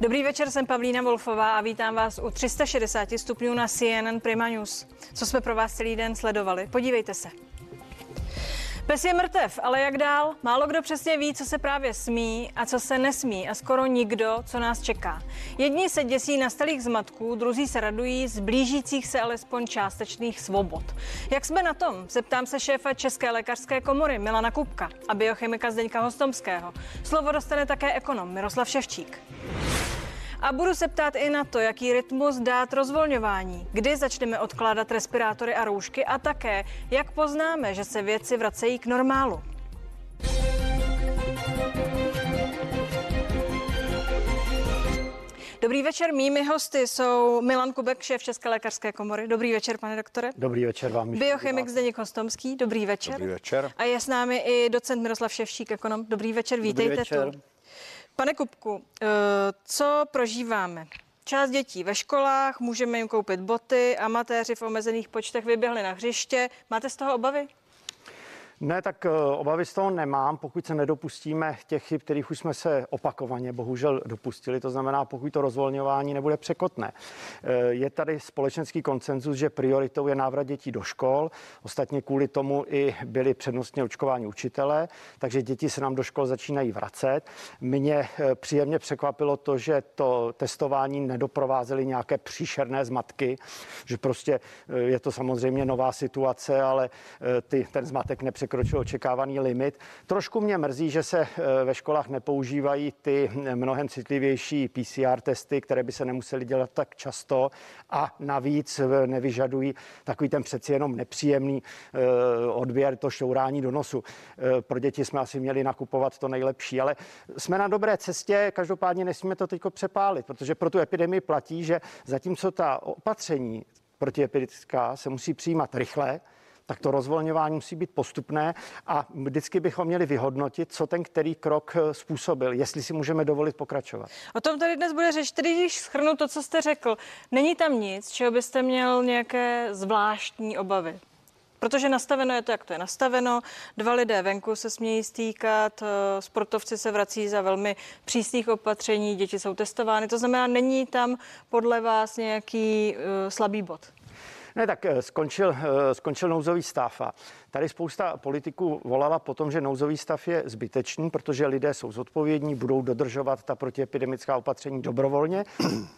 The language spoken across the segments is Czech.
Dobrý večer, jsem Pavlína Wolfová a vítám vás u 360 stupňů na CNN Prima News. Co jsme pro vás celý den sledovali? Podívejte se. Pes je mrtev, ale jak dál? Málo kdo přesně ví, co se právě smí a co se nesmí a skoro nikdo, co nás čeká. Jedni se děsí nastalých zmatků, druzí se radují z blížících se alespoň částečných svobod. Jak jsme na tom? Zeptám se šéfa České lékařské komory Milana Kupka a biochemika Zdeňka Hostomského. Slovo dostane také ekonom Miroslav Ševčík. A budu se ptát i na to, jaký rytmus dát rozvolňování, kdy začneme odkládat respirátory a roušky a také, jak poznáme, že se věci vracejí k normálu. Dobrý večer, mými hosty jsou Milan Kubek, šéf České lékařské komory. Dobrý večer, pane doktore. Dobrý večer vám. Biochemik Zdeněk Hostomský. Dobrý večer. Dobrý večer. A je s námi i docent Miroslav Ševčík, ekonom. Dobrý večer, vítejte Dobrý večer. tu. Pane Kupku, eh, co prožíváme? Část dětí ve školách, můžeme jim koupit boty, amatéři v omezených počtech vyběhli na hřiště. Máte z toho obavy? Ne, tak eh, obavy z toho nemám, pokud se nedopustíme těch chyb, kterých už jsme se opakovaně bohužel dopustili. To znamená, pokud to rozvolňování nebude překotné. Eh, Je tady společenský koncenzus, že prioritou je návrat dětí do škol. Ostatně kvůli tomu i byli přednostně očkováni učitelé, takže děti se nám do škol začínají vracet. Mě eh, příjemně překvapilo to, že to testování nedoprovázely nějaké příšerné zmatky, že prostě je to samozřejmě nová situace, ale ty, ten zmatek nepřekvapil překročil očekávaný limit. Trošku mě mrzí, že se eh, ve školách nepoužívají ty mnohem citlivější PCR testy, které by se nemusely dělat tak často a navíc eh, nevyžadují takový ten přeci jenom nepříjemný eh, odběr, to šourání do nosu. Pro děti jsme asi měli nakupovat to nejlepší, ale jsme na dobré cestě, každopádně nesmíme to teď přepálit, protože pro tu epidemii platí, že zatímco ta opatření protiepidemická se musí přijímat rychle, tak to rozvolňování musí být postupné a vždycky bychom měli vyhodnotit, co ten který krok eh, způsobil, jestli si můžeme dovolit pokračovat. O tom tady dnes bude řeč. Tedy když schrnu to, co jste řekl, není tam nic, čeho byste měl nějaké zvláštní obavy. Protože nastaveno je to, jak to je nastaveno. Dva lidé venku se smějí stýkat, eh, sportovci se vrací za velmi přísných opatření, děti jsou testovány. To znamená, není tam podle vás nějaký uh, slabý bod? Ne, tak eh, skončil, eh, skončil nouzový stav a tady spousta politiků volala po tom, že nouzový stav je zbytečný, protože lidé jsou zodpovědní, budou dodržovat ta protiepidemická opatření dobrovolně.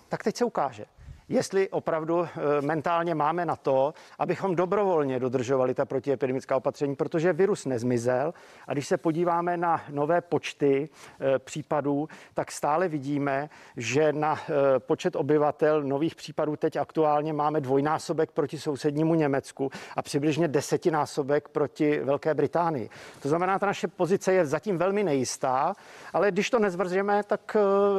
tak teď se ukáže, jestli opravdu eh, mentálně máme na to, abychom dobrovolně dodržovali ta protiepidemická opatření, protože virus nezmizel. A když se podíváme na nové počty eh, případů, tak stále vidíme, že na eh, počet obyvatel nových případů teď aktuálně máme dvojnásobek proti sousednímu Německu a přibližně desetinásobek proti Velké Británii. To znamená, ta naše pozice je zatím velmi nejistá, ale když to nezvržeme, tak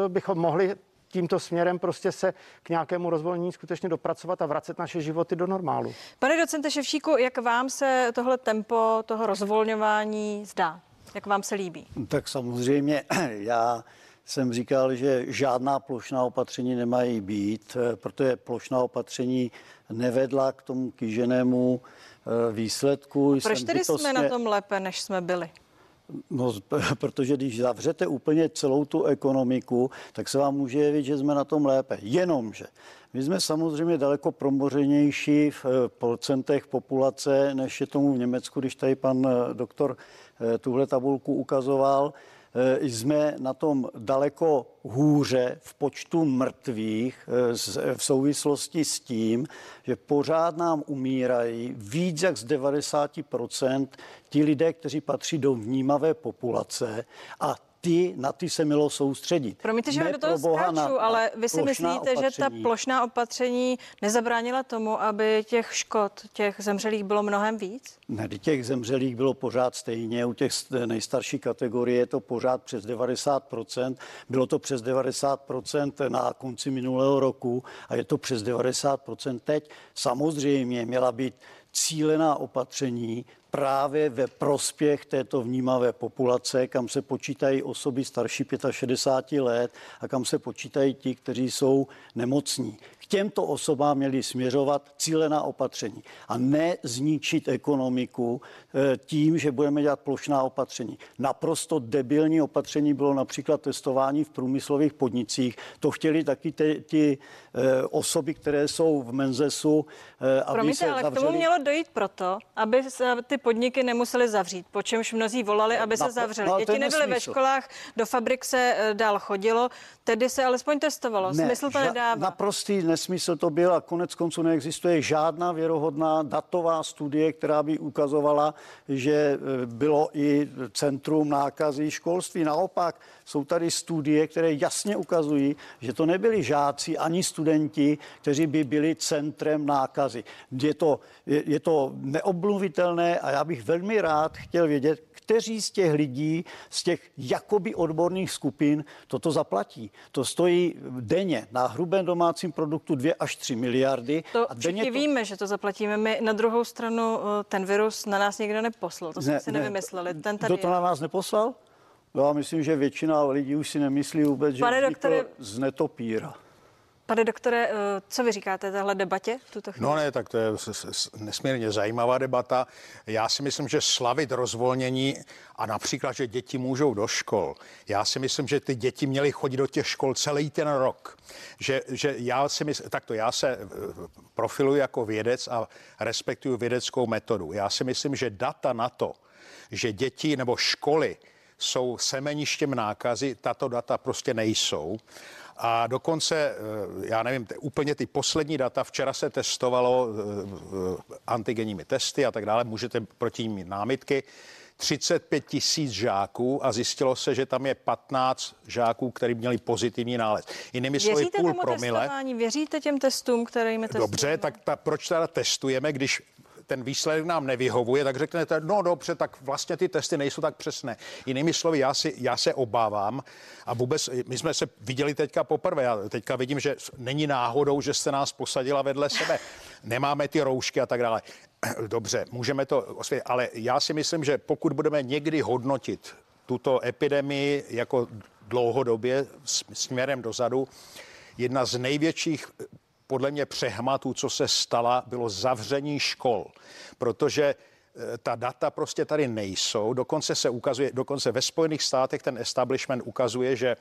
bychom mohli tímto směrem prostě se k nějakému rozvolnění skutečně dopracovat a vracet naše životy do normálu. Pane docente Ševčíku, jak vám se tohle tempo toho rozvolňování zdá? Jak vám se líbí? Tak samozřejmě já jsem říkal, že žádná plošná opatření nemají být, protože plošná opatření nevedla k tomu kýženému eh, výsledku. Proč tedy bytostně... jsme na tom lépe, než jsme byli? No, protože když zavřete úplně celou tu ekonomiku, tak se vám může jevit, že jsme na tom lépe. Jenomže my jsme samozřejmě daleko promořenější v eh, procentech populace, než je tomu v Německu, když tady pan eh, doktor eh, tuhle tabulku ukazoval. Eh, jsme na tom daleko hůře v počtu mrtvých eh, v souvislosti s tím, že pořád nám umírají víc jak z 90% ti lidé, kteří patří do vnímavé populace. A ty, na ty se mělo soustředit. Promiňte, že do toho skáču, na, ale vy si myslíte, opatření. že ta plošná opatření nezabránila tomu, aby těch škod, těch zemřelých bylo mnohem víc? Ne, těch zemřelých bylo pořád stejně. U těch nejstarší kategorie je to pořád přes 90%. Bylo to přes 90% na konci minulého roku a je to přes 90% teď. Samozřejmě měla být cílená opatření právě ve prospěch této vnímavé populace, kam se počítají osoby starší 65 let a kam se počítají ti, kteří jsou nemocní. K těmto osobám měli směřovat cílená opatření a ne zničit ekonomiku eh, tím, že budeme dělat plošná opatření. Naprosto debilní opatření bylo například testování v průmyslových podnicích. To chtěli taky ty, ty eh, osoby, které jsou v Menzesu, eh, aby Promiňte, se ale zavřeli. k tomu mělo dojít proto, aby se ty podniky nemusely zavřít, po čemž mnozí volali, aby se zavřeli. No, Děti nebyly ve školách, do fabrik se eh, dál chodilo, tedy se alespoň testovalo. Ne, Smysl to ža- nedává. Naprostý nesmysl to byl a konec konců neexistuje žádná věrohodná datová studie, která by ukazovala, že eh, bylo i centrum nákazy školství. Naopak jsou tady studie, které jasně ukazují, že to nebyli žáci ani studenti, kteří by byli centrem nákazy. Je to, je, je to neobluvitelné a já bych velmi rád chtěl vědět, kteří z těch lidí, z těch jakoby odborných skupin toto zaplatí. To stojí denně na hrubém domácím produktu 2 až 3 miliardy. To a denně to... víme, že to zaplatíme. My na druhou stranu eh, ten virus na nás někdo neposlal. To jsme ne, si nevymysleli. Ten tady Kdo to na nás neposlal? Já myslím, že většina lidí už si nemyslí vůbec, že Pane doktore... z netopíra. Pane doktore, eh, co vy říkáte téhle debatě v tuto chvíli? No ne, tak to je nesmírně zajímavá debata. Já si myslím, že slavit rozvolnění a například, že děti můžou do škol. Já si myslím, že ty děti měly chodit do těch škol celý ten rok. Že, že já si myslím, takto já se eh, profiluji jako vědec a respektuju vědeckou metodu. Já si myslím, že data na to, že děti nebo školy jsou semeništěm nákazy, tato data prostě nejsou. A dokonce, eh, já nevím, úplně ty poslední data, včera se testovalo eh, antigenními testy a tak dále, můžete proti ním mít námitky. 35 tisíc žáků a zjistilo se, že tam je 15 žáků, kteří měli pozitivní nález. Jinými slovy půl promile. Testování? Věříte těm testům, které jim testujeme? Dobře, tak ta, proč teda testujeme, když ten výsledek nám nevyhovuje, tak řeknete, no dobře, tak vlastně ty testy nejsou tak přesné. Jinými slovy, já, si, já se obávám a vůbec, my jsme se viděli teďka poprvé, já teďka vidím, že není náhodou, že jste nás posadila vedle sebe. Nemáme ty roušky a tak dále. Dobře, můžeme to osvětlit, ale já si myslím, že pokud budeme někdy hodnotit tuto epidemii jako dlouhodobě směrem dozadu, jedna z největších podle mě přehmatů, co se stala, bylo zavření škol, protože e, ta data prostě tady nejsou. Dokonce se ukazuje, dokonce ve Spojených státech ten establishment ukazuje, že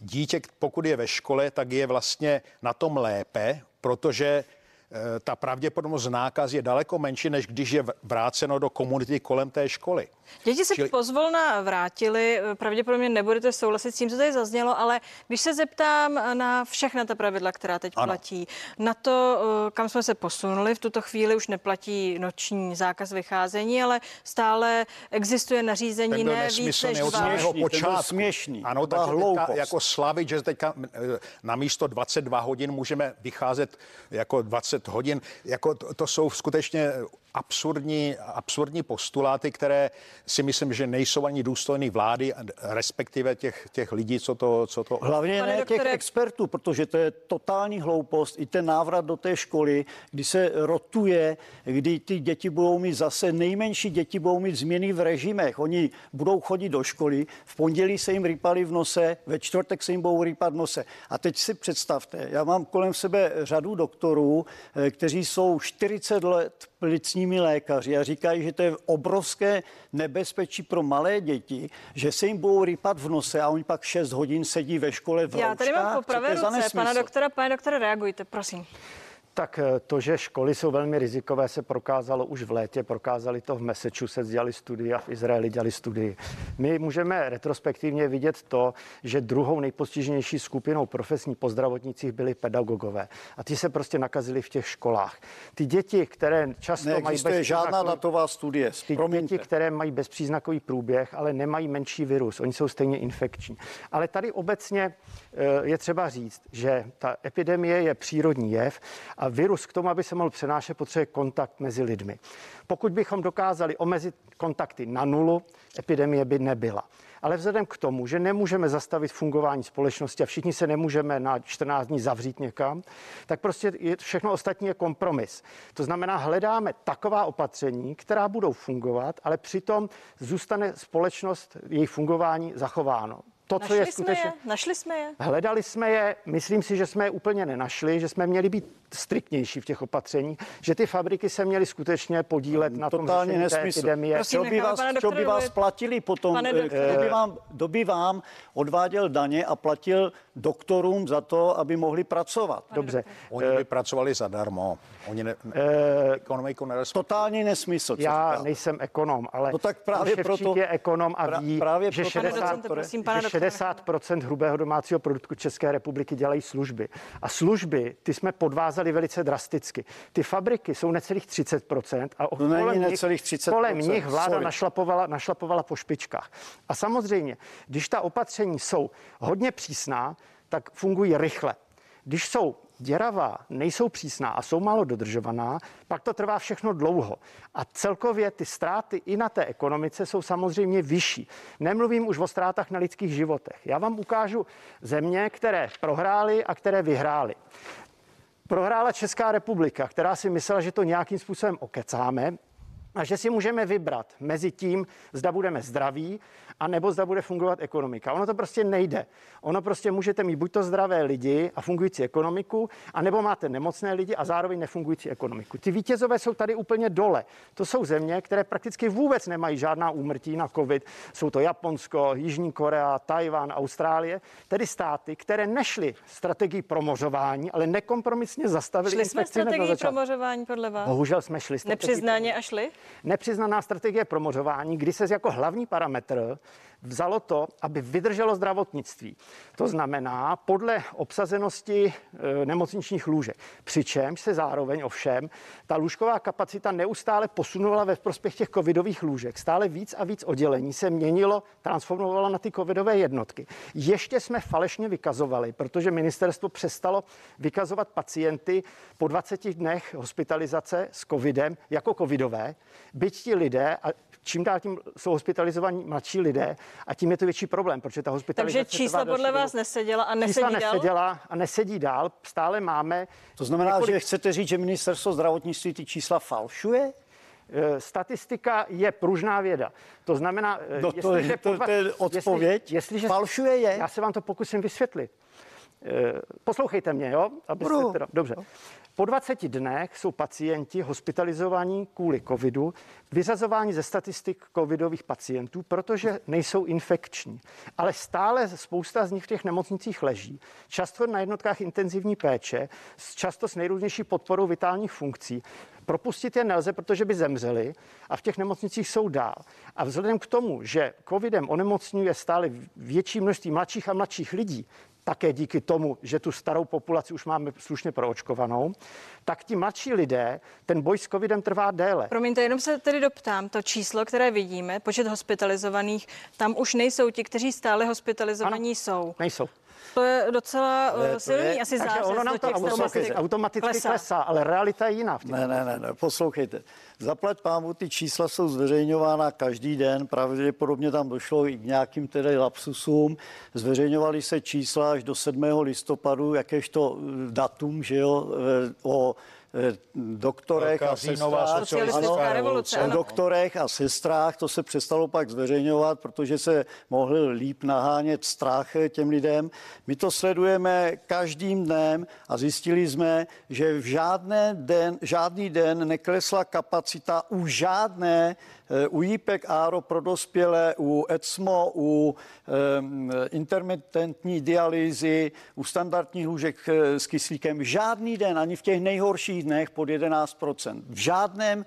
dítě, pokud je ve škole, tak je vlastně na tom lépe, protože Eh, ta pravděpodobnost nákaz je daleko menší, než když je vráceno do komunity kolem té školy. Děti se Čili... pozvolna vrátili, eh, pravděpodobně nebudete souhlasit s tím, co tady zaznělo, ale když se zeptám na všechna ta pravidla, která teď ano. platí, na to, eh, kam jsme se posunuli, v tuto chvíli už neplatí noční zákaz vycházení, ale stále existuje nařízení ne víc než dva. počátku. směšný. Ano, tak teďka, jako slavit, že teďka na místo 22 hodin můžeme vycházet jako 20 hodin. Jako to, to jsou skutečně absurdní, absurdní postuláty, které si myslím, že nejsou ani důstojný vlády, respektive těch, těch lidí, co to... Co to... Hlavně Pane ne doktore... těch expertů, protože to je totální hloupost. I ten návrat do té školy, kdy se rotuje, kdy ty děti budou mít zase, nejmenší děti budou mít změny v režimech. Oni budou chodit do školy, v pondělí se jim rýpali v nose, ve čtvrtek se jim budou rýpat v nose. A teď si představte, já mám kolem sebe řadu doktorů, eh, kteří jsou 40 let plicními lékaři a říkají, že to je obrovské nebezpečí pro malé děti, že se jim budou rýpat v nose a oni pak 6 hodin sedí ve škole v Já tady mám po pravé ruce, pana doktora, pane doktore, reagujte, prosím. Tak eh, to, že školy jsou velmi rizikové, se prokázalo už v létě. Prokázali to v Massachusetts, dělali studii a v Izraeli dělali studii. My můžeme retrospektivně vidět to, že druhou nejpostiženější skupinou profesní po zdravotnicích byli pedagogové. A ty se prostě nakazili v těch školách. Ty děti, které často Neexistuje mají žádná datová studie. Ty děti, které mají bezpříznakový průběh, ale nemají menší virus, oni jsou stejně infekční. Ale tady obecně je třeba říct, že ta epidemie je přírodní jev A virus k tomu, aby se mohl přenášet, potřebuje kontakt mezi lidmi. Pokud bychom dokázali omezit kontakty na nulu, epidemie by nebyla. Ale vzhledem k tomu, že nemůžeme zastavit fungování společnosti a všichni se nemůžeme na 14 dní zavřít někam, tak prostě je, všechno ostatní je kompromis. To znamená, hledáme taková opatření, která budou fungovat, ale přitom zůstane společnost, její fungování zachováno to, co Našli je skutečně... Jsme je? Našli jsme je? Hledali jsme je, myslím si, že jsme je úplně nenašli, že jsme měli být striktnější v těch opatřeních, že ty fabriky se měly skutečně podílet na tom Totálně nesmysl. epidemie. Prosím, by vás, čo by vás platili potom, eh, kdo by, vám, kdo by vám odváděl daně a platil doktorům za to, aby mohli pracovat. Dobře. Oni by pracovali zadarmo. Oni ne, e, ekonomiku nerespektují. Totální nesmysl. Já říkáte. nejsem ekonom, ale no tak právě proto, je ekonom a ví, právě že 60, prosím, že 60% hrubého domácího produktu České republiky dělají služby. A služby, ty jsme podvázali velice drasticky. Ty fabriky jsou necelých 30% a to kolem, nich, necelých 30%. kolem nich vláda našlapovala, našlapovala po špičkách. A samozřejmě, když ta opatření jsou hodně přísná, tak fungují rychle. Když jsou děravá, nejsou přísná a jsou málo dodržovaná, pak to trvá všechno dlouho. A celkově ty ztráty i na té ekonomice jsou samozřejmě vyšší. Nemluvím už o ztrátách na lidských životech. Já vám ukážu země, které prohrály a které vyhrály. Prohrála Česká republika, která si myslela, že to nějakým způsobem okecáme, a že si můžeme vybrat mezi tím, zda budeme zdraví, a nebo zda bude fungovat ekonomika. Ono to prostě nejde. Ono prostě můžete mít buď to zdravé lidi a fungující ekonomiku, a nebo máte nemocné lidi a zároveň nefungující ekonomiku. Ty vítězové jsou tady úplně dole. To jsou země, které prakticky vůbec nemají žádná úmrtí na COVID. Jsou to Japonsko, Jižní Korea, Tajván, Austrálie, tedy státy, které nešly strategii promořování, ale nekompromisně zastavili Šli jsme strategii promořování podle vás? Bohužel jsme šli. Nepřiznáně a šli? Nepřiznaná strategie promořování, kdy se jako hlavní parametr vzalo to, aby vydrželo zdravotnictví. To znamená podle obsazenosti e, nemocničních lůžek. Přičemž se zároveň ovšem ta lůžková kapacita neustále posunula ve prospěch těch covidových lůžek. Stále víc a víc oddělení se měnilo, transformovalo na ty covidové jednotky. Ještě jsme falešně vykazovali, protože ministerstvo přestalo vykazovat pacienty po 20 dnech hospitalizace s covidem jako covidové, byť ti lidé, a čím dál tím jsou hospitalizovaní mladší lidé a tím je to větší problém, protože ta hospitalizace Takže čísla podle vás neseděla a nesedí čísla dál? neseděla a nesedí dál. Stále máme... To znamená, několik... že chcete říct, že ministerstvo zdravotnictví ty čísla falšuje? Eh, statistika je pružná věda. To znamená, eh, no to, jestliže to, to, to je odpověď. Jestli, jestliže, falšuje je. Já se vám to pokusím vysvětlit. Eh, poslouchejte mě, jo? Abyste teda, dobře. Po 20 dnech jsou pacienti hospitalizovaní kvůli covidu, vyřazováni ze statistik covidových pacientů, protože nejsou infekční. Ale stále spousta z nich v těch nemocnicích leží. Často na jednotkách intenzivní péče, často s nejrůznější podporou vitálních funkcí. Propustit je nelze, protože by zemřeli a v těch nemocnicích jsou dál. A vzhledem k tomu, že covidem onemocňuje stále větší množství mladších a mladších lidí, také díky tomu, že tu starou populaci už máme slušně proočkovanou, tak ti mladší lidé, ten boj s covidem trvá déle. Promiňte, jenom se tedy doptám, to číslo, které vidíme, počet hospitalizovaných, tam už nejsou ti, kteří stále hospitalizovaní ano, jsou. Nejsou. To je docela uh, silný je, asi zářez ono nám to automaticky, automaticky klesá. klesá, ale realita je jiná. Ne, ne, ne, ne, poslouchejte. Zaplať pámu, ty čísla jsou zveřejňována každý den, pravděpodobně tam došlo i k nějakým tedy lapsusům. Zveřejňovaly se čísla až do 7. listopadu, jakéžto datum, že jo, eh, o Eh, doktorech a sestrách. Ano, doktorech a sestrách, to se přestalo pak zveřejňovat, protože se mohli líp nahánět strach eh, těm lidem. My to sledujeme každým dnem a zjistili jsme, že v žádné den, žádný den neklesla kapacita u žádné Eh, u jípek ARO pro dospělé, u ECMO, u um, intermitentní dialýzy, u standardních lůžek eh, s kyslíkem. Žádný den, ani v těch nejhorších dnech pod 11%. V žádném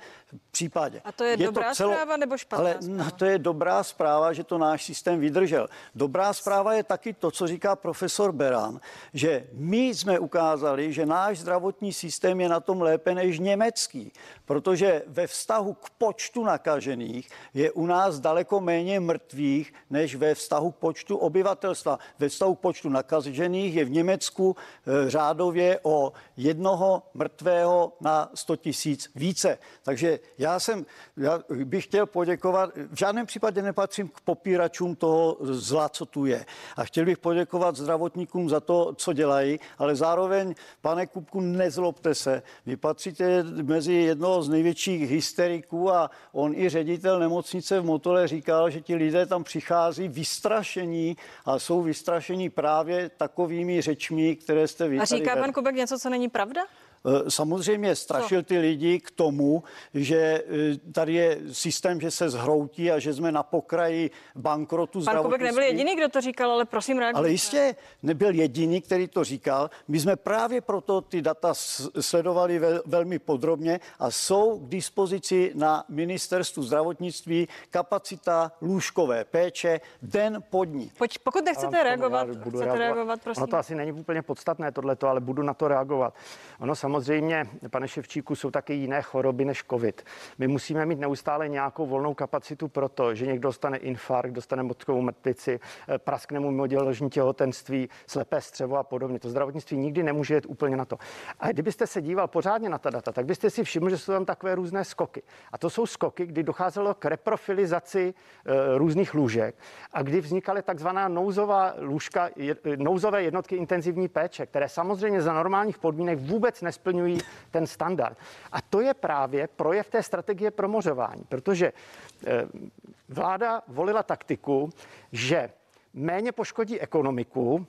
případě. A to je, je dobrá to celo... zpráva nebo špatná Ale zpráva? No, to je dobrá zpráva, že to náš systém vydržel. Dobrá zpráva je taky to, co říká profesor Beran, že my jsme ukázali, že náš zdravotní systém je na tom lépe než německý, protože ve vztahu k počtu nakažených je u nás daleko méně mrtvých než ve vztahu k počtu obyvatelstva. Ve vztahu k počtu nakažených je v Německu e, řádově o jednoho mrtvého na 100 tisíc více. Takže já jsem, já bych chtěl poděkovat, v žádném případě nepatřím k popíračům toho zla, co tu je. A chtěl bych poděkovat zdravotníkům za to, co dělají, ale zároveň, pane Kupku, nezlobte se. Vy patříte mezi jednoho z největších hysteriků a on i ředitel nemocnice v Motole říkal, že ti lidé tam přichází vystrašení a jsou vystrašení právě takovými řečmi, které jste vy. A říká pan Kubek něco, co není pravda? Eh, samozřejmě strašil ty lidi k tomu, že eh, tady je systém, že se zhroutí a že jsme na pokraji bankrotu Pan Kubek nebyl jediný, kdo to říkal, ale prosím reagujte. Ale jistě nebyl jediný, který to říkal. My jsme právě proto ty data sledovali vel, velmi podrobně a jsou k dispozici na ministerstvu zdravotnictví kapacita lůžkové péče den pod ní. Pojď, pokud nechcete reagovat, chcete reagovat. reagovat, prosím. Ono to asi není úplně podstatné tohleto, ale budu na to reagovat. Ono samozřejmě samozřejmě, pane Ševčíku, jsou taky jiné choroby než COVID. My musíme mít neustále nějakou volnou kapacitu pro to, že někdo dostane infarkt, dostane mozkovou mrtvici, eh, praskne mu mimoděložní těhotenství, slepé střevo a podobně. To zdravotnictví nikdy nemůže jít úplně na to. A kdybyste se díval pořádně na ta data, tak byste si všiml, že jsou tam takové různé skoky. A to jsou skoky, kdy docházelo k reprofilizaci e, různých lůžek a kdy vznikaly takzvaná nouzová lůžka, je, nouzové jednotky intenzivní péče, které samozřejmě za normálních podmínek vůbec nesplňují nesplňují ten standard. A to je právě projev té strategie promořování, protože eh, vláda volila taktiku, že méně poškodí ekonomiku,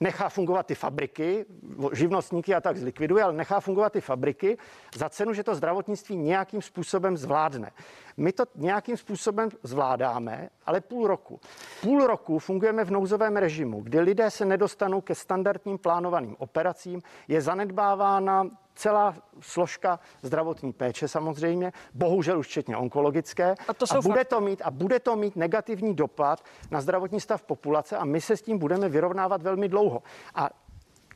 nechá fungovat ty fabriky, živnostníky a tak zlikviduje, ale nechá fungovat ty fabriky za cenu, že to zdravotnictví nějakým způsobem zvládne. My to nějakým způsobem zvládáme, ale půl roku. Půl roku fungujeme v nouzovém režimu, kdy lidé se nedostanou ke standardním plánovaným operacím, je zanedbávána celá složka zdravotní péče samozřejmě, bohužel už včetně onkologické. A, to a bude to mít a bude to mít negativní dopad na zdravotní stav populace a my se s tím budeme vyrovnávat velmi dlouho. A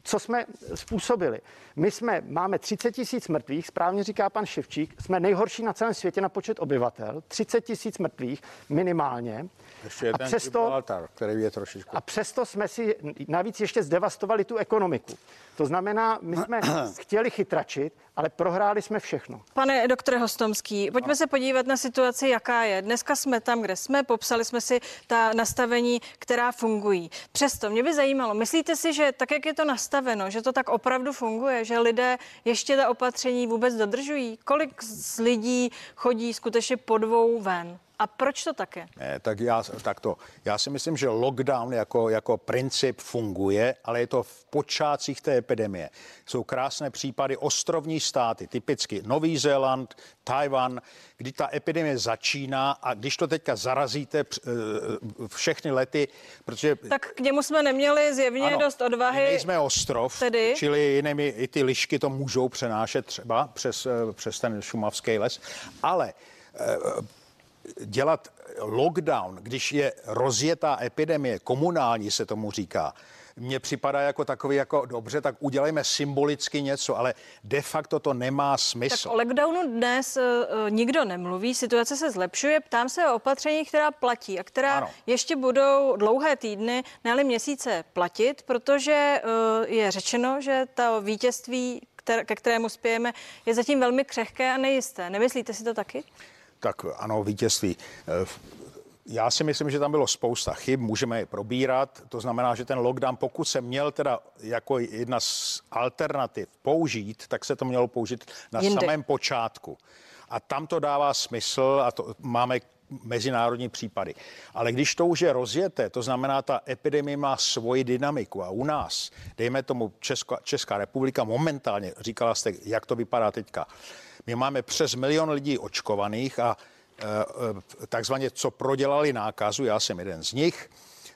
co jsme způsobili? My jsme, máme 30 tisíc mrtvých, správně říká pan Ševčík, jsme nejhorší na celém světě na počet obyvatel, 30 tisíc mrtvých minimálně. Ještě a přesto, který je trošičku. A přesto jsme si navíc ještě zdevastovali tu ekonomiku. To znamená, my jsme chtěli chytračit, ale prohráli jsme všechno. Pane doktore Hostomský, pojďme se podívat na situaci, jaká je. Dneska jsme tam, kde jsme, popsali jsme si ta nastavení, která fungují. Přesto mě by zajímalo, myslíte si, že tak, jak je to nastaveno, že to tak opravdu funguje, že lidé ještě ta opatření vůbec dodržují? Kolik z lidí chodí skutečně po dvou ven? A proč to také? Ne, tak já, tak to, já si myslím, že lockdown jako, jako princip funguje, ale je to v počátcích té epidemie. Jsou krásné případy ostrovní státy, typicky Nový Zéland, Tajvan, kdy ta epidemie začíná a když to teďka zarazíte eh, všechny lety, protože... Tak k němu jsme neměli zjevně ano, dost odvahy. Nejsme ostrov, tedy? čili jinými i ty lišky to můžou přenášet třeba přes, eh, přes ten šumavský les, ale eh, dělat lockdown, když je rozjetá epidemie, komunální se tomu říká, mně připadá jako takový, jako dobře, tak udělejme symbolicky něco, ale de facto to nemá smysl. Tak o lockdownu dnes uh, nikdo nemluví, situace se zlepšuje. Ptám se o opatření, která platí a která ano. ještě budou dlouhé týdny, ne měsíce platit, protože uh, je řečeno, že ta vítězství, kter- ke kterému spějeme, je zatím velmi křehké a nejisté. Nemyslíte si to taky? Tak ano, vítězství. Eh, já si myslím, že tam bylo spousta chyb, můžeme je probírat. To znamená, že ten lockdown, pokud se měl teda jako jedna z alternativ použít, tak se to mělo použít na Jinde. samém počátku. A tam to dává smysl a to máme mezinárodní případy. Ale když to už je rozjeté, to znamená, ta epidemie má svoji dynamiku a u nás, dejme tomu Česka, Česká republika momentálně, říkala jste, jak to vypadá teďka, my máme přes milion lidí očkovaných a e, e, takzvaně, co prodělali nákazu, já jsem jeden z nich,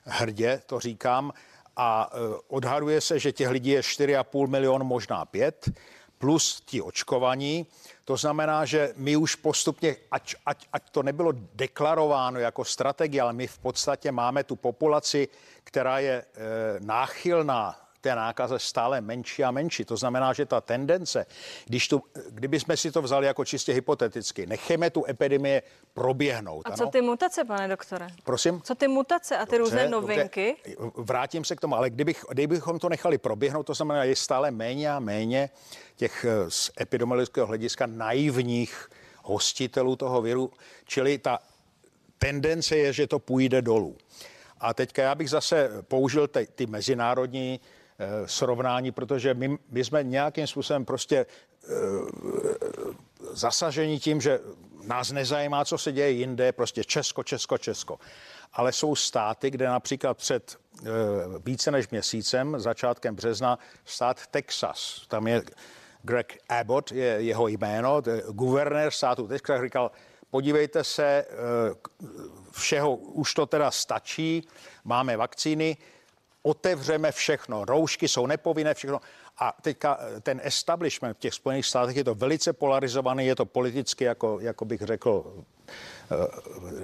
hrdě to říkám, a e, odhaduje se, že těch lidí je 4,5 milion, možná 5, plus ti očkovaní, To znamená, že my už postupně, ať, ať, ať to nebylo deklarováno jako strategie, ale my v podstatě máme tu populaci, která je e, náchylná té nákaze stále menší a menší. To znamená, že ta tendence, když tu, kdyby jsme si to vzali jako čistě hypoteticky, nechejme tu epidemie proběhnout. A co ano? ty mutace, pane doktore? Prosím? Co ty mutace a ty dobře, různé novinky? Dobře. Vrátím se k tomu, ale kdybych, kdybychom to nechali proběhnout, to znamená, je stále méně a méně těch eh, z epidemiologického hlediska naivních hostitelů toho viru, čili ta tendence je, že to půjde dolů. A teďka já bych zase použil ty, ty mezinárodní srovnání, protože my, my jsme nějakým způsobem prostě eh, zasaženi tím, že nás nezajímá, co se děje jinde, prostě Česko, Česko, Česko. Ale jsou státy, kde například před eh, více než měsícem, začátkem března, stát Texas, tam je Greg Abbott, je jeho jméno, guvernér státu. Texas říkal, podívejte se, všeho už to teda stačí, máme vakcíny, otevřeme všechno, roušky jsou nepovinné, všechno. A teďka eh, ten establishment v těch Spojených státech je to velice polarizovaný, je to politicky, jako, jako bych řekl, eh,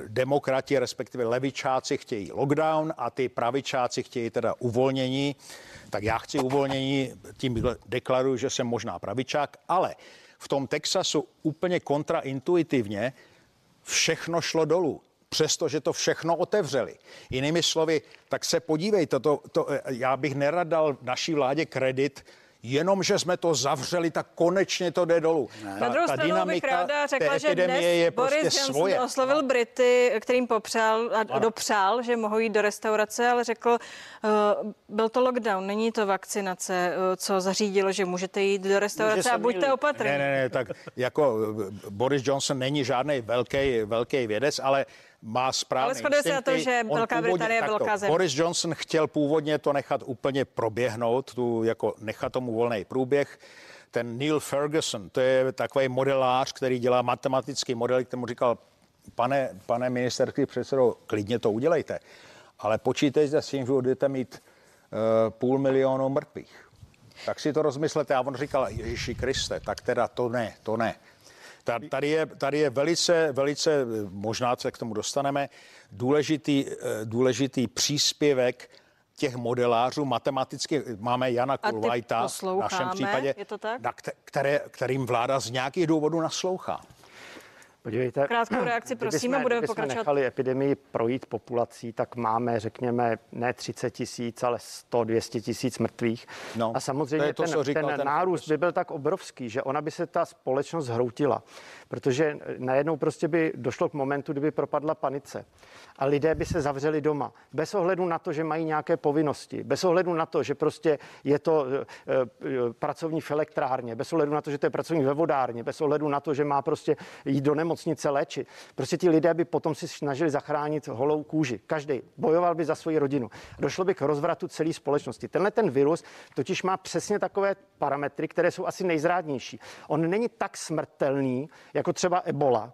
demokrati, respektive levičáci chtějí lockdown a ty pravičáci chtějí teda uvolnění. Tak já chci uvolnění, tím deklaruju, že jsem možná pravičák, ale v tom Texasu úplně kontraintuitivně všechno šlo dolů přestože to všechno otevřeli. Jinými slovy, tak se podívejte, to, to, já bych nerad dal naší vládě kredit, jenom, že jsme to zavřeli, tak konečně to jde dolů. Ne. Ta, Na druhou stranu bych ráda řekla, že dnes je Boris prostě Johnson svoje. oslovil Brity, kterým popřál a ano. dopřál, že mohou jít do restaurace, ale řekl, uh, byl to lockdown, není to vakcinace, uh, co zařídilo, že můžete jít do restaurace a buďte opatrní. Ne, ne, ne, tak jako eh, Boris Johnson není žádný velký, velký vědec, ale má správný Ale shoduje se na to, že Velká Británie je velká země. Boris Johnson chtěl původně to nechat úplně proběhnout, tu jako nechat tomu volný průběh. Ten Neil Ferguson, to je takový modelář, který dělá matematický model, který mu říkal, pane, pane ministerský předsedo, klidně to udělejte, ale počítejte s tím, že budete mít uh, půl milionu mrtvých. Tak si to rozmyslete. A on říkal, Ježíši Kriste, tak teda to ne, to ne. Tady je, tady je velice, velice, možná se k tomu dostaneme, důležitý, eh, důležitý příspěvek těch modelářů matematicky máme Jana Kulvajta v našem případě, je to tak? Na které, kterým vláda z nějakých důvodů naslouchá. Podívejte, krátkou reakci, prosím, a budeme pokračovat. nechali epidemii projít populací, tak máme, řekněme, ne 30 tisíc, ale 100, 200 tisíc mrtvých. No, a samozřejmě to to, ten, ten, ten nárůst by byl tak obrovský, že ona by se ta společnost zhroutila, protože najednou prostě by došlo k momentu, kdyby propadla panice a lidé by se zavřeli doma. Bez ohledu na to, že mají nějaké povinnosti, bez ohledu na to, že prostě je to e, e, pracovní v elektrárně, bez ohledu na to, že to je pracovní ve vodárně, bez ohledu na to, že má prostě jít do nemocnice léčit. Prostě ti lidé by potom si snažili zachránit holou kůži. Každý bojoval by za svoji rodinu. Došlo by k rozvratu celé společnosti. Tenhle ten virus totiž má přesně takové parametry, které jsou asi nejzrádnější. On není tak smrtelný, jako třeba ebola,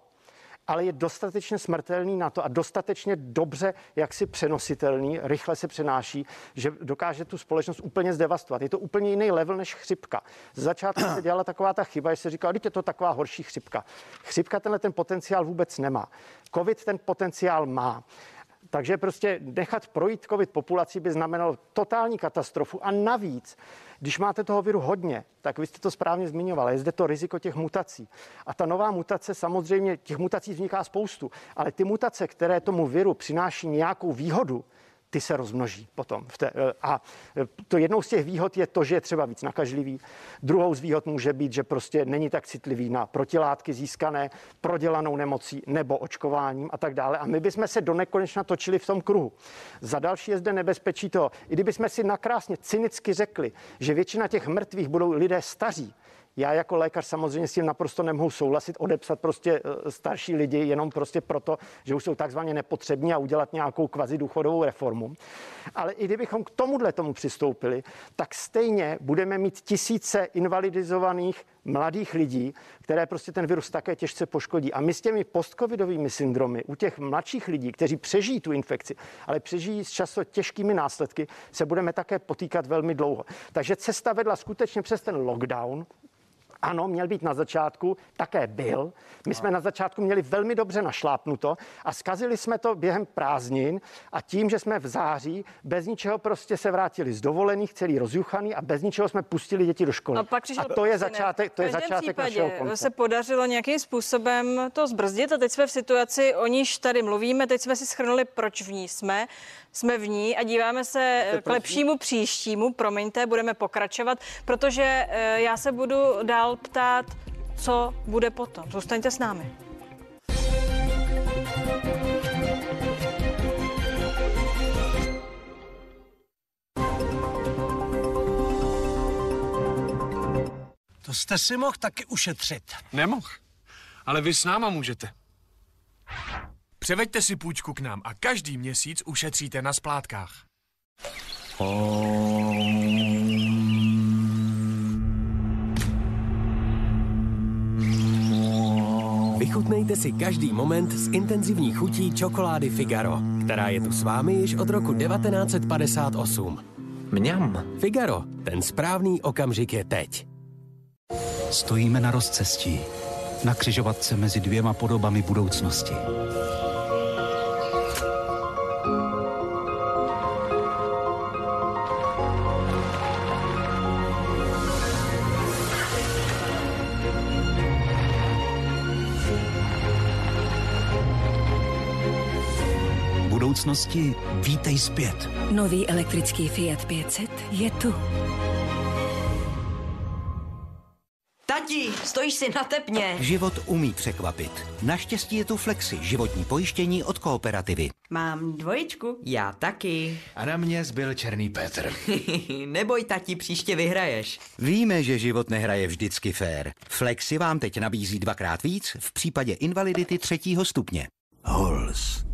ale je dostatečně smrtelný na to a dostatečně dobře jaksi přenositelný, rychle se přenáší, že dokáže tu společnost úplně zdevastovat. Je to úplně jiný level než chřipka. Z začátku se dělala taková ta chyba, že se říkala, je to taková horší chřipka. Chřipka tenhle ten potenciál vůbec nemá. Covid ten potenciál má. Takže prostě nechat projít covid populací by znamenalo totální katastrofu a navíc když máte toho viru hodně, tak vy jste to správně zmiňoval, je zde to riziko těch mutací. A ta nová mutace, samozřejmě těch mutací vzniká spoustu, ale ty mutace, které tomu viru přináší nějakou výhodu, ty se rozmnoží potom. V té, eh, a eh, to jednou z těch výhod je to, že je třeba víc nakažlivý. Druhou z výhod může být, že prostě není tak citlivý na protilátky získané prodělanou nemocí nebo očkováním a tak dále. A my bychom se do nekonečna točili v tom kruhu. Za další je zde nebezpečí to, i kdybychom si nakrásně cynicky řekli, že většina těch mrtvých budou lidé staří, já jako lékař samozřejmě s tím naprosto nemohu souhlasit, odepsat prostě eh, starší lidi jenom prostě proto, že už jsou takzvaně nepotřební a udělat nějakou kvazi důchodovou reformu. Ale i kdybychom k tomuhle tomu přistoupili, tak stejně budeme mít tisíce invalidizovaných mladých lidí, které prostě ten virus také těžce poškodí. A my s těmi postcovidovými syndromy u těch mladších lidí, kteří přežijí tu infekci, ale přežijí s často těžkými následky, se budeme také potýkat velmi dlouho. Takže cesta vedla skutečně přes ten lockdown, ano, měl být na začátku, také byl. My jsme na začátku měli velmi dobře našlápnuto a zkazili jsme to během prázdnin a tím, že jsme v září bez ničeho prostě se vrátili z dovolených, celý rozjuchaný a bez ničeho jsme pustili děti do školy. A, pak a to je začátek, to je začátek našeho konce. se podařilo nějakým způsobem to zbrzdit a teď jsme v situaci, o níž tady mluvíme, teď jsme si schrnuli, proč v ní jsme. Jsme v ní a díváme se k lepšímu příštímu, promiňte, budeme pokračovat, protože eh, já se budu dál ptát, co bude potom. Zůstaňte s námi. To jste si mohl taky ušetřit. Nemohl. Ale vy s náma můžete. Převeďte si půjčku k nám a každý měsíc ušetříte na splátkách. Vychutnejte si každý moment s intenzivní chutí čokolády Figaro, která je tu s vámi již od roku 1958. Mňam. Figaro, ten správný okamžik je teď. Stojíme na rozcestí, na křižovatce mezi dvěma podobami budoucnosti. Budoucnosti vítej zpět. Nový elektrický Fiat 500 je tu. Tati, stojíš si na tepně. Život umí překvapit. Naštěstí je tu Flexi, životní pojištění od kooperativy. Mám dvojičku. Já taky. A na mě zbyl černý Petr. Neboj, tati, příště vyhraješ. Víme, že život nehraje vždycky fér. Flexi vám teď nabízí dvakrát víc v případě invalidity třetího stupně. Hols.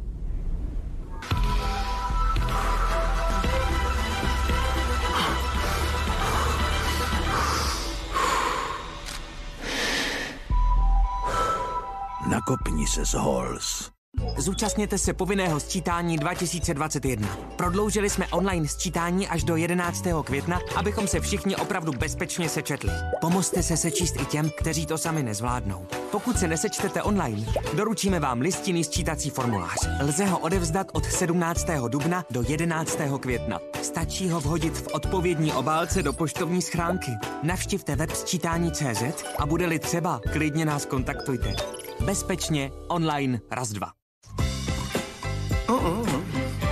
Nakopni se z Hols. Zúčastněte se povinného sčítání 2021. Prodloužili jsme online sčítání až do 11. května, abychom se všichni opravdu bezpečně sečetli. Pomozte se sečíst i těm, kteří to sami nezvládnou. Pokud se nesečtete online, doručíme vám listinný sčítací formulář. Lze ho odevzdat od 17. dubna do 11. května. Stačí ho vhodit v odpovědní obálce do poštovní schránky. Navštivte web sčítání.cz a bude-li třeba, klidně nás kontaktujte. Bezpečně, online, raz, dva.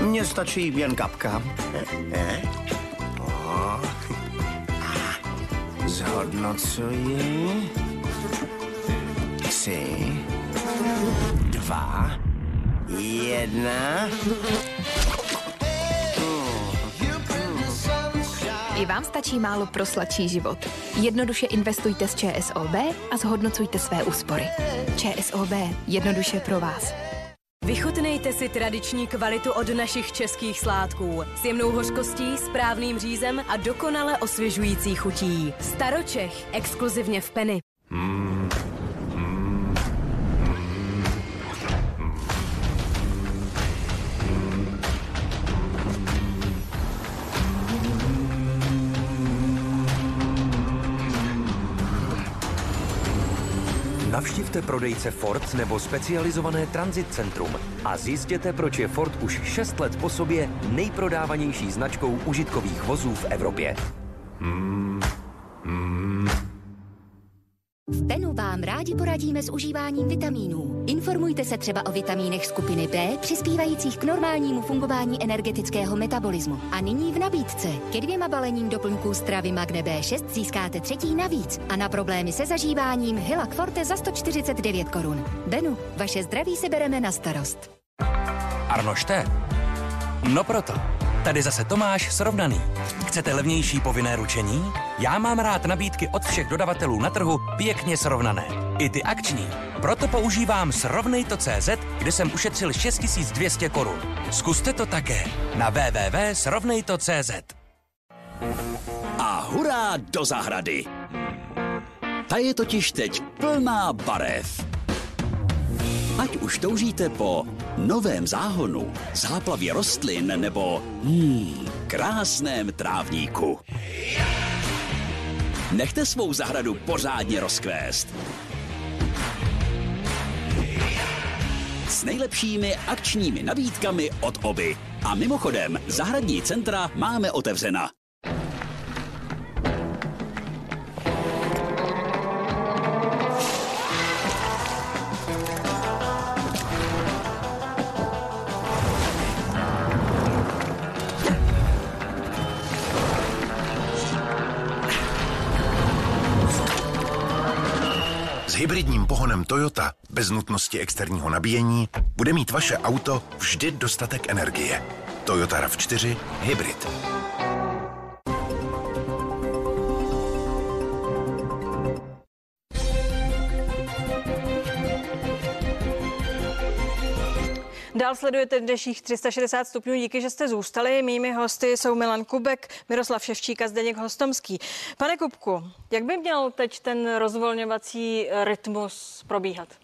Mně stačí jen kapka. Zhodnocuji. Tři, dva, jedna. I vám stačí málo pro sladší život. Jednoduše investujte s ČSOB a zhodnocujte své úspory. ČSOB. Jednoduše pro vás. Vychutnejte si tradiční kvalitu od našich českých sládků. S jemnou hořkostí, správným řízem a dokonale osvěžující chutí. Staročech, exkluzivně v Penny. Hmm. Navštivte prodejce Ford nebo specializované Transit Centrum a zjistěte, proč je Ford už 6 let po sobě nejprodávanější značkou užitkových vozů v Evropě. Hmm. V Benu vám rádi poradíme s užíváním vitamínů. Informujte se třeba o vitamínech skupiny B, přispívajících k normálnímu fungování energetického metabolismu. A nyní v nabídce. Ke dvěma balením doplňků stravy Magne B6 získáte třetí navíc. A na problémy se zažíváním Hilak Forte za 149 korun. Benu, vaše zdraví si bereme na starost. Arnošte? No proto. Tady zase Tomáš Srovnaný. Chcete levnější povinné ručení? Já mám rád nabídky od všech dodavatelů na trhu pěkně srovnané. I ty akční. Proto používám Srovnejto.cz, kde jsem ušetřil 6200 korun. Zkuste to také na www.srovnejto.cz. A hurá do zahrady! Ta je totiž teď plná barev. Ať už toužíte po novém záhonu, záplavě rostlin nebo hmm, krásném trávníku. Nechte svou zahradu pořádně rozkvést. S nejlepšími akčními nabídkami od oby. A mimochodem, zahradní centra máme otevřena. Bez nutnosti externího nabíjení bude mít vaše auto vždy dostatek energie. Toyota RAV4 Hybrid. Dál sledujete dnešních 360 stupňů. Díky, že jste zůstali. Mými hosty jsou Milan Kubek, Miroslav Ševčík a Zdeněk Hostomský. Pane Kubku, jak by měl teď ten rozvolňovací rytmus probíhat?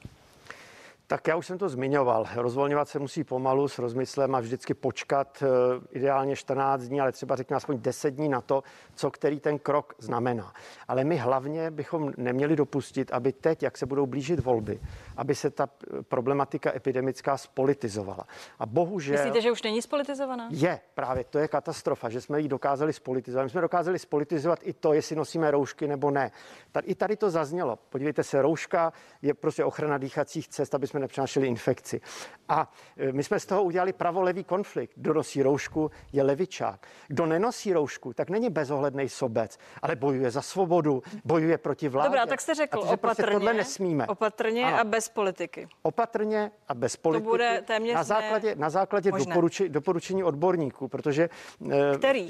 Tak já už jsem to zmiňoval. Rozvolňovat se musí pomalu s rozmyslem a vždycky počkat eh, ideálně 14 dní, ale třeba řekněme aspoň 10 dní na to, co který ten krok znamená. Ale my hlavně bychom neměli dopustit, aby teď, jak se budou blížit volby, aby se ta problematika epidemická spolitizovala. A bohužel... Myslíte, že už není spolitizovaná? Je, právě to je katastrofa, že jsme ji dokázali spolitizovat. My jsme dokázali spolitizovat i to, jestli nosíme roušky nebo ne. Tady, I tady to zaznělo. Podívejte se, rouška je prostě ochrana dýchacích cest, aby jsme nepřenášeli infekci. A e, my jsme z toho udělali pravolevý konflikt. Kdo nosí roušku, je levičák. Kdo nenosí roušku, tak není bezohledný sobec, ale bojuje za svobodu, bojuje proti vládě. Dobrá, tak jste řekl a opatrně. Prostě tohle nesmíme. Opatrně ano. a bez politiky. Opatrně a bez politiky. To bude téměř na základě, na základě doporuči, doporučení odborníků, protože... E, Který?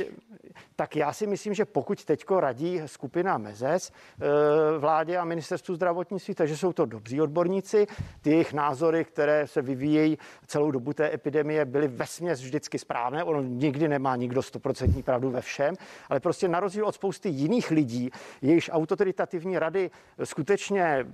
Tak já si myslím, že pokud teďko radí skupina Mezes vládě a ministerstvu zdravotnictví, takže jsou to dobří odborníci, ty jejich názory, které se vyvíjejí celou dobu té epidemie, byly vesměs vždycky správné. Ono nikdy nemá nikdo stoprocentní pravdu ve všem, ale prostě na rozdíl od spousty jiných lidí, jejichž autoritativní rady skutečně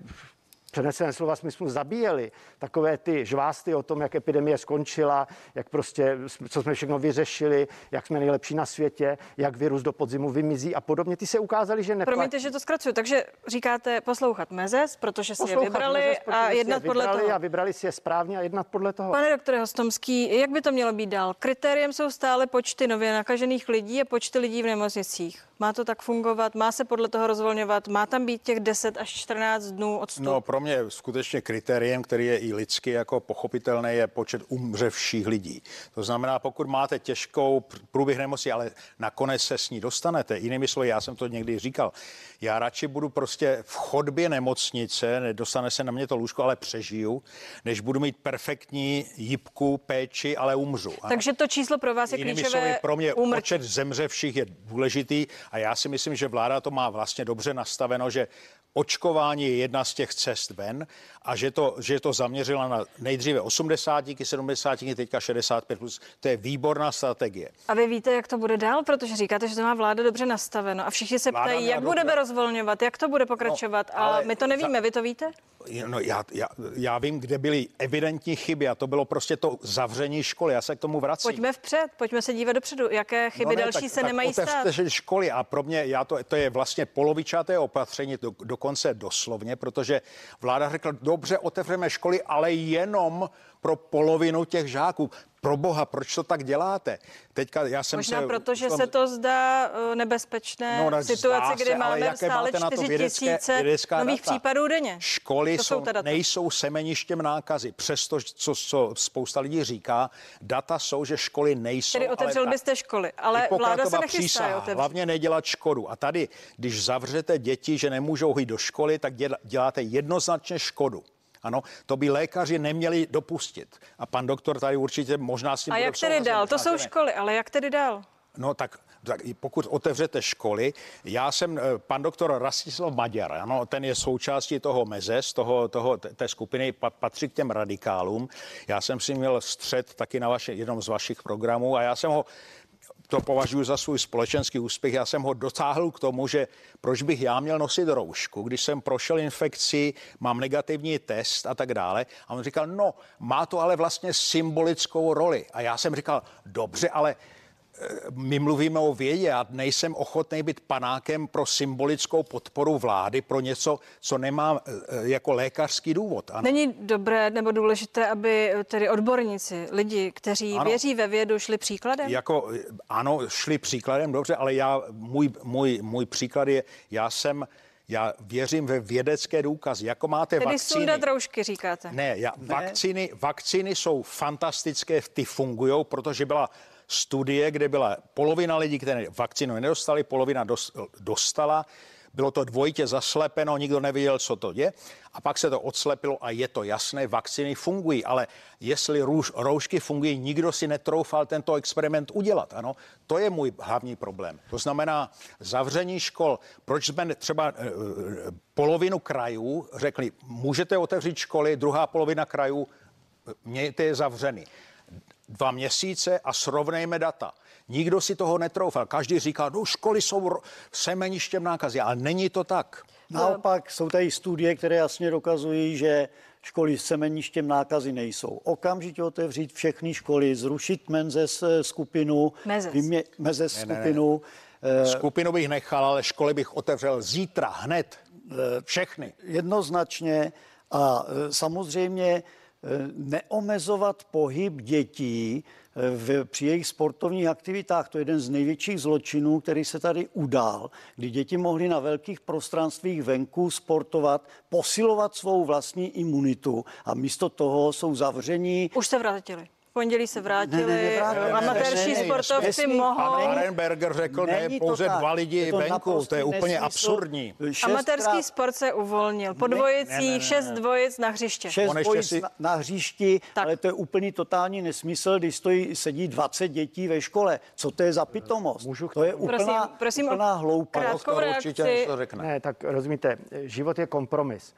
přeneseném slova smyslu zabíjeli. Takové ty žvásty o tom, jak epidemie skončila, jak prostě, co jsme všechno vyřešili, jak jsme nejlepší na světě, jak virus do podzimu vymizí a podobně. Ty se ukázali, že neplatí. Promiňte, že to zkracuju. Takže říkáte poslouchat mezes, protože si poslouchat je vybrali mezes, a jednat je podle toho. A vybrali si je správně a jednat podle toho. Pane doktore Hostomský, jak by to mělo být dál? Kritériem jsou stále počty nově nakažených lidí a počty lidí v nemocnicích. Má to tak fungovat? Má se podle toho rozvolňovat? Má tam být těch 10 až 14 dnů odstup? No, pro mě skutečně kritériem, který je i lidsky jako pochopitelné, je počet umřevších lidí. To znamená, pokud máte těžkou průběh nemoci, ale nakonec se s ní dostanete. Jinými slovy, já jsem to někdy říkal, já radši budu prostě v chodbě nemocnice, nedostane se na mě to lůžko, ale přežiju, než budu mít perfektní jibku, péči, ale umřu. Takže to číslo pro vás je Jinými klíčové slovy, pro mě úmrtí. počet zemřevších je důležitý a já si myslím, že vláda to má vlastně dobře nastaveno, že očkování je jedna z těch cest ven a že to, že to zaměřila na nejdříve 80, 70, teďka 65 plus. To je výborná strategie. A vy víte, jak to bude dál, protože říkáte, že to má vláda dobře nastaveno a všichni se Vláda ptají, jak dobře- budeme rozvolňovat, jak to bude pokračovat, No, a ale my to nevíme, za- vy to víte? No, já, já, já vím, kde byly evidentní chyby a to bylo prostě to zavření školy. Já se k tomu vracím. Pojďme vpřed, pojďme se dívat dopředu, jaké chyby ne, další tak, se tak nemají stát. školy a pro mě já to, to je vlastně polovičaté opatření, do, dokonce doslovně, protože vláda řekla, dobře, otevřeme školy, ale jenom pro polovinu těch žáků. Pro boha, proč to tak děláte? Teďka já jsem Možná se... proto, že tom- se to zdá eh, nebezpečné No, zdá kdy se, ale máme jaké stále máte na to 4 vědecké- tisíce vědecká nových data? případů denně. Školy to jsou, data. nejsou semeništěm nákazy. Přesto, co, co spousta lidí říká, data jsou, že školy nejsou. Tedy otevřel ale byste školy, ale vláda se nechystá otevřít. Hlavně nedělat škodu. A tady, když zavřete děti, že nemůžou jít do školy, tak děláte jednoznačně škodu. Ano, to by lékaři neměli dopustit. A pan doktor tady určitě možná s tím A jak tedy dál? To jsou školy, ale jak tedy dál? No tak, tak pokud otevřete školy, já jsem, eh, pan doktor Rastislav Maďar, ano, ten je součástí toho MEZES, toho, toho, té skupiny, pa- patří k těm radikálům. Já jsem si měl střed taky na vaše, jednom z vašich programů a já jsem ho to považuji za svůj společenský úspěch. Já jsem ho dotáhl k tomu, že proč bych já měl nosit roušku, když jsem prošel infekci, mám negativní test a tak dále. A on říkal, no, má to ale vlastně symbolickou roli. A já jsem říkal, dobře, ale my mluvíme o vědě a nejsem ochotný být panákem pro symbolickou podporu vlády pro něco, co nemá eh, jako lékařský důvod. Ano. Není dobré nebo důležité, aby tedy odborníci, lidi, kteří ano. věří ve vědu, šli příkladem? Jako, ano, šli příkladem, dobře, ale já, můj, můj, můj příklad je, já jsem já věřím ve vědecké důkazy. Jako máte Tedy vakcíny. sundat roušky, říkáte. Ne, já, ne. Vakcíny, vakcíny jsou fantastické, ty fungují, protože byla studie, kde byla polovina lidí, které vakcínu nedostali, polovina dostala. Bylo to dvojitě zaslepeno, nikdo nevěděl, co to je. A pak se to odslepilo a je to jasné, vakcíny fungují. Ale jestli růž, roušky fungují, nikdo si netroufal tento experiment udělat. Ano, to je můj hlavní problém. To znamená zavření škol. Proč jsme třeba e, polovinu krajů řekli, můžete otevřít školy, druhá polovina krajů mějte je zavřený dva měsíce a srovnejme data. Nikdo si toho netroufal. Každý říká, no školy jsou semeništěm nákazy, ale není to tak. Naopak jsou tady studie, které jasně dokazují, že školy s semeništěm nákazy nejsou. Okamžitě otevřít všechny školy, zrušit Menzes skupinu, Mezes, vymě, Mezes skupinu. Ne, ne. Skupinu bych nechal, ale školy bych otevřel zítra, hned. Všechny. Jednoznačně a samozřejmě Eh, neomezovat pohyb dětí eh, v, při jejich sportovních aktivitách. To je jeden z největších zločinů, který se tady udál, kdy děti mohly na velkých prostranstvích venku sportovat, posilovat svou vlastní imunitu a místo toho jsou zavření. Už se vrátili pondělí se vrátili, ne, ne, ne, amatérští sportovci mohou... Pan Arenberger řekl, ne, pouze dva lidi venku, to je úplně absurdní. Amatérský sport se uvolnil, po dvojicích, šest dvojic na hřiště. Šest dvojic si... na, na hřišti, tak. ale to je úplný totální nesmysl, když stojí, sedí 20 dětí ve škole. Co to je za pitomost? Můžu to je úplná, prosím, prosím úplná hloupost. Krátkou reakci. Ne, tak rozumíte, život je kompromis.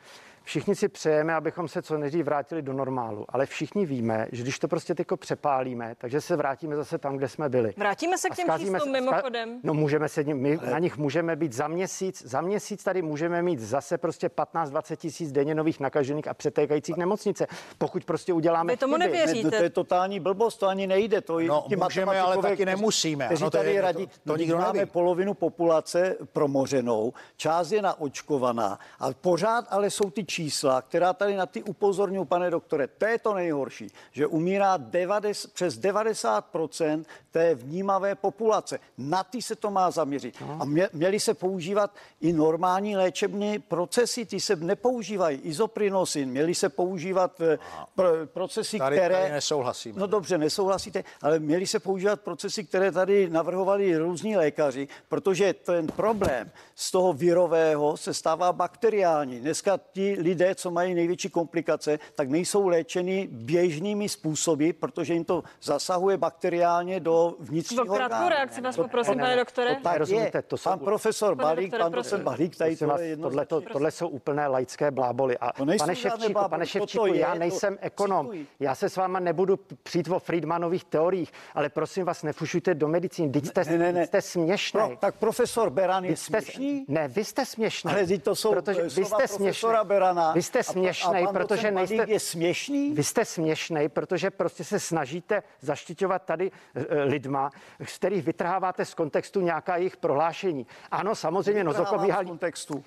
Všichni si přejeme, abychom se co nejdřív vrátili do normálu, ale všichni víme, že když to prostě tyko přepálíme, takže se vrátíme zase tam, kde jsme byli. Vrátíme se k těm číslům mimochodem. No můžeme se, my na nich můžeme být za měsíc, za měsíc tady můžeme mít zase prostě 15-20 tisíc denně nových nakažených a přetékajících nemocnice, pokud prostě uděláme Vy tomu chyby. nevěříte. Ne, to, to je totální blbost, to ani nejde. To no, můžeme, ale taky nemusíme. Kteří no, to tady je, radí, to, to nikdo máme neví. polovinu populace promořenou, část je naočkovaná a pořád ale jsou ty čísla, která tady na ty upozorňuji, pane doktore, to je to nejhorší, že umírá 90, přes 90% té vnímavé populace. Na ty se to má zaměřit. No. A mě, měly se používat i normální léčebné procesy, ty se nepoužívají. Izoprinosin, měly se používat eh, pr- procesy, tady, které... Tady nesouhlasíme. No dobře, nesouhlasíte, ale měly se používat procesy, které tady navrhovali různí lékaři, protože ten problém z toho virového se stává bakteriální. Dneska ti lidé, co mají největší komplikace, tak nejsou léčeny běžnými způsoby, protože jim to zasahuje bakteriálně do vnitřního orgánu. Krátkou reakci vás poprosím, pane doktore. To tak rozumíte, to jsou... Pan profesor pane Balík, doktore, pan docent Balík, tady to vás, je jedno tohle, to, tohle jsou úplné laické bláboli. A pane Ševčíku, pane Ševčíku, já nejsem ekonom. Já se s váma nebudu přijít o Friedmanových teoriích, ale prosím vás, nefušujte do medicíny. Teď jste, ne, ne, ne. jste směšný. Tak profesor Beran je jste, směšný? Ne, vy jste směšný. Ale to jsou protože vy jste směšný. Berana. Vy jste směšný, protože nejste... je směšný? Vy jste směšný, protože prostě se snažíte zaštiťovat tady uh, lidma, z kterých vytrháváte z kontextu nějaká jejich prohlášení. Ano, samozřejmě nozokoví z kontextu.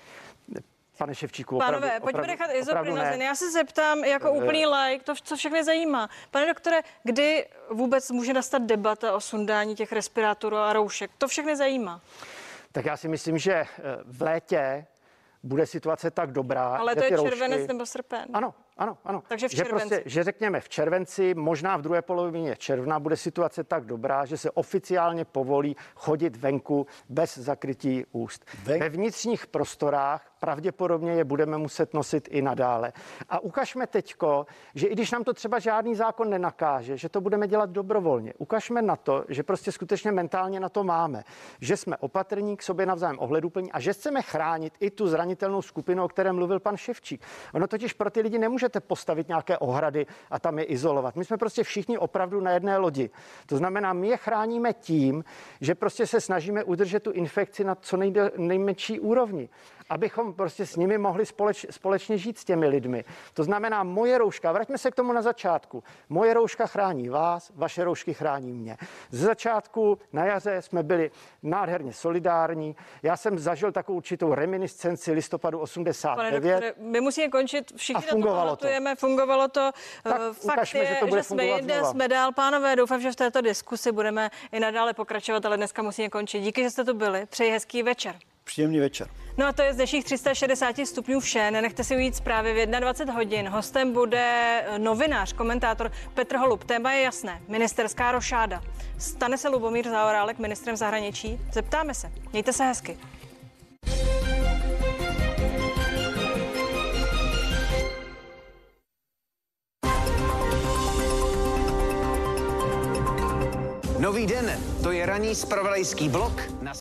Pane Ševčíku, Pánové, opravdu, pojďme opravdu, nechat izoprinozin. Já se zeptám jako Uh, úplný like, to, co všechny zajímá. Pane doktore, kdy vůbec může nastat debata o sundání těch respirátorů a roušek? To všechny zajímá. Tak já si myslím, že eh, v létě bude situace tak dobrá. Ale to je červenec roušky... nebo srpen. Ano, ano, ano. Takže v že, červenci. prostě, že řekněme v červenci, možná v druhé polovině června bude situace tak dobrá, že se oficiálně povolí chodit venku bez zakrytí úst. Ven... Ve vnitřních prostorách pravděpodobně je budeme muset nosit i nadále. A ukažme teďko, že i když nám to třeba žádný zákon nenakáže, že to budeme dělat dobrovolně. Ukažme na to, že prostě skutečně mentálně na to máme, že jsme opatrní k sobě navzájem ohleduplní a že chceme chránit i tu zranitelnou skupinu, o které mluvil pan Ševčík. Ono totiž pro ty lidi nemůžete postavit nějaké ohrady a tam je izolovat. My jsme prostě všichni opravdu na jedné lodi. To znamená, my je chráníme tím, že prostě se snažíme udržet tu infekci na co nejde, nejmenší úrovni. Abychom prostě s nimi mohli společ, společně žít s těmi lidmi. To znamená, moje rouška, vraťme se k tomu na začátku. Moje rouška chrání vás, vaše roušky chrání mě. Z začátku na jaře jsme byli nádherně solidární. Já jsem zažil takovou určitou reminiscenci listopadu 89. Pane doktore, my musíme končit, všichni a fungovalo to. fungovalo to. Tak Fakt ukažme, je, že to bude že jsme jinde, jsme dál. Pánové, doufám, že v této diskusi budeme i nadále pokračovat, ale dneska musíme končit. Díky, že jste tu byli. Přeji hezký večer. Příjemný večer. No a to je z dnešních 360 stupňů vše. Nenechte si ujít zprávy v 21 hodin. Hostem bude novinář, komentátor Petr Holub. Téma je jasné. Ministerská rošáda. Stane se Lubomír Zaorálek ministrem zahraničí? Zeptáme se. Mějte se hezky. Nový den, to je ranní spravodajský blok na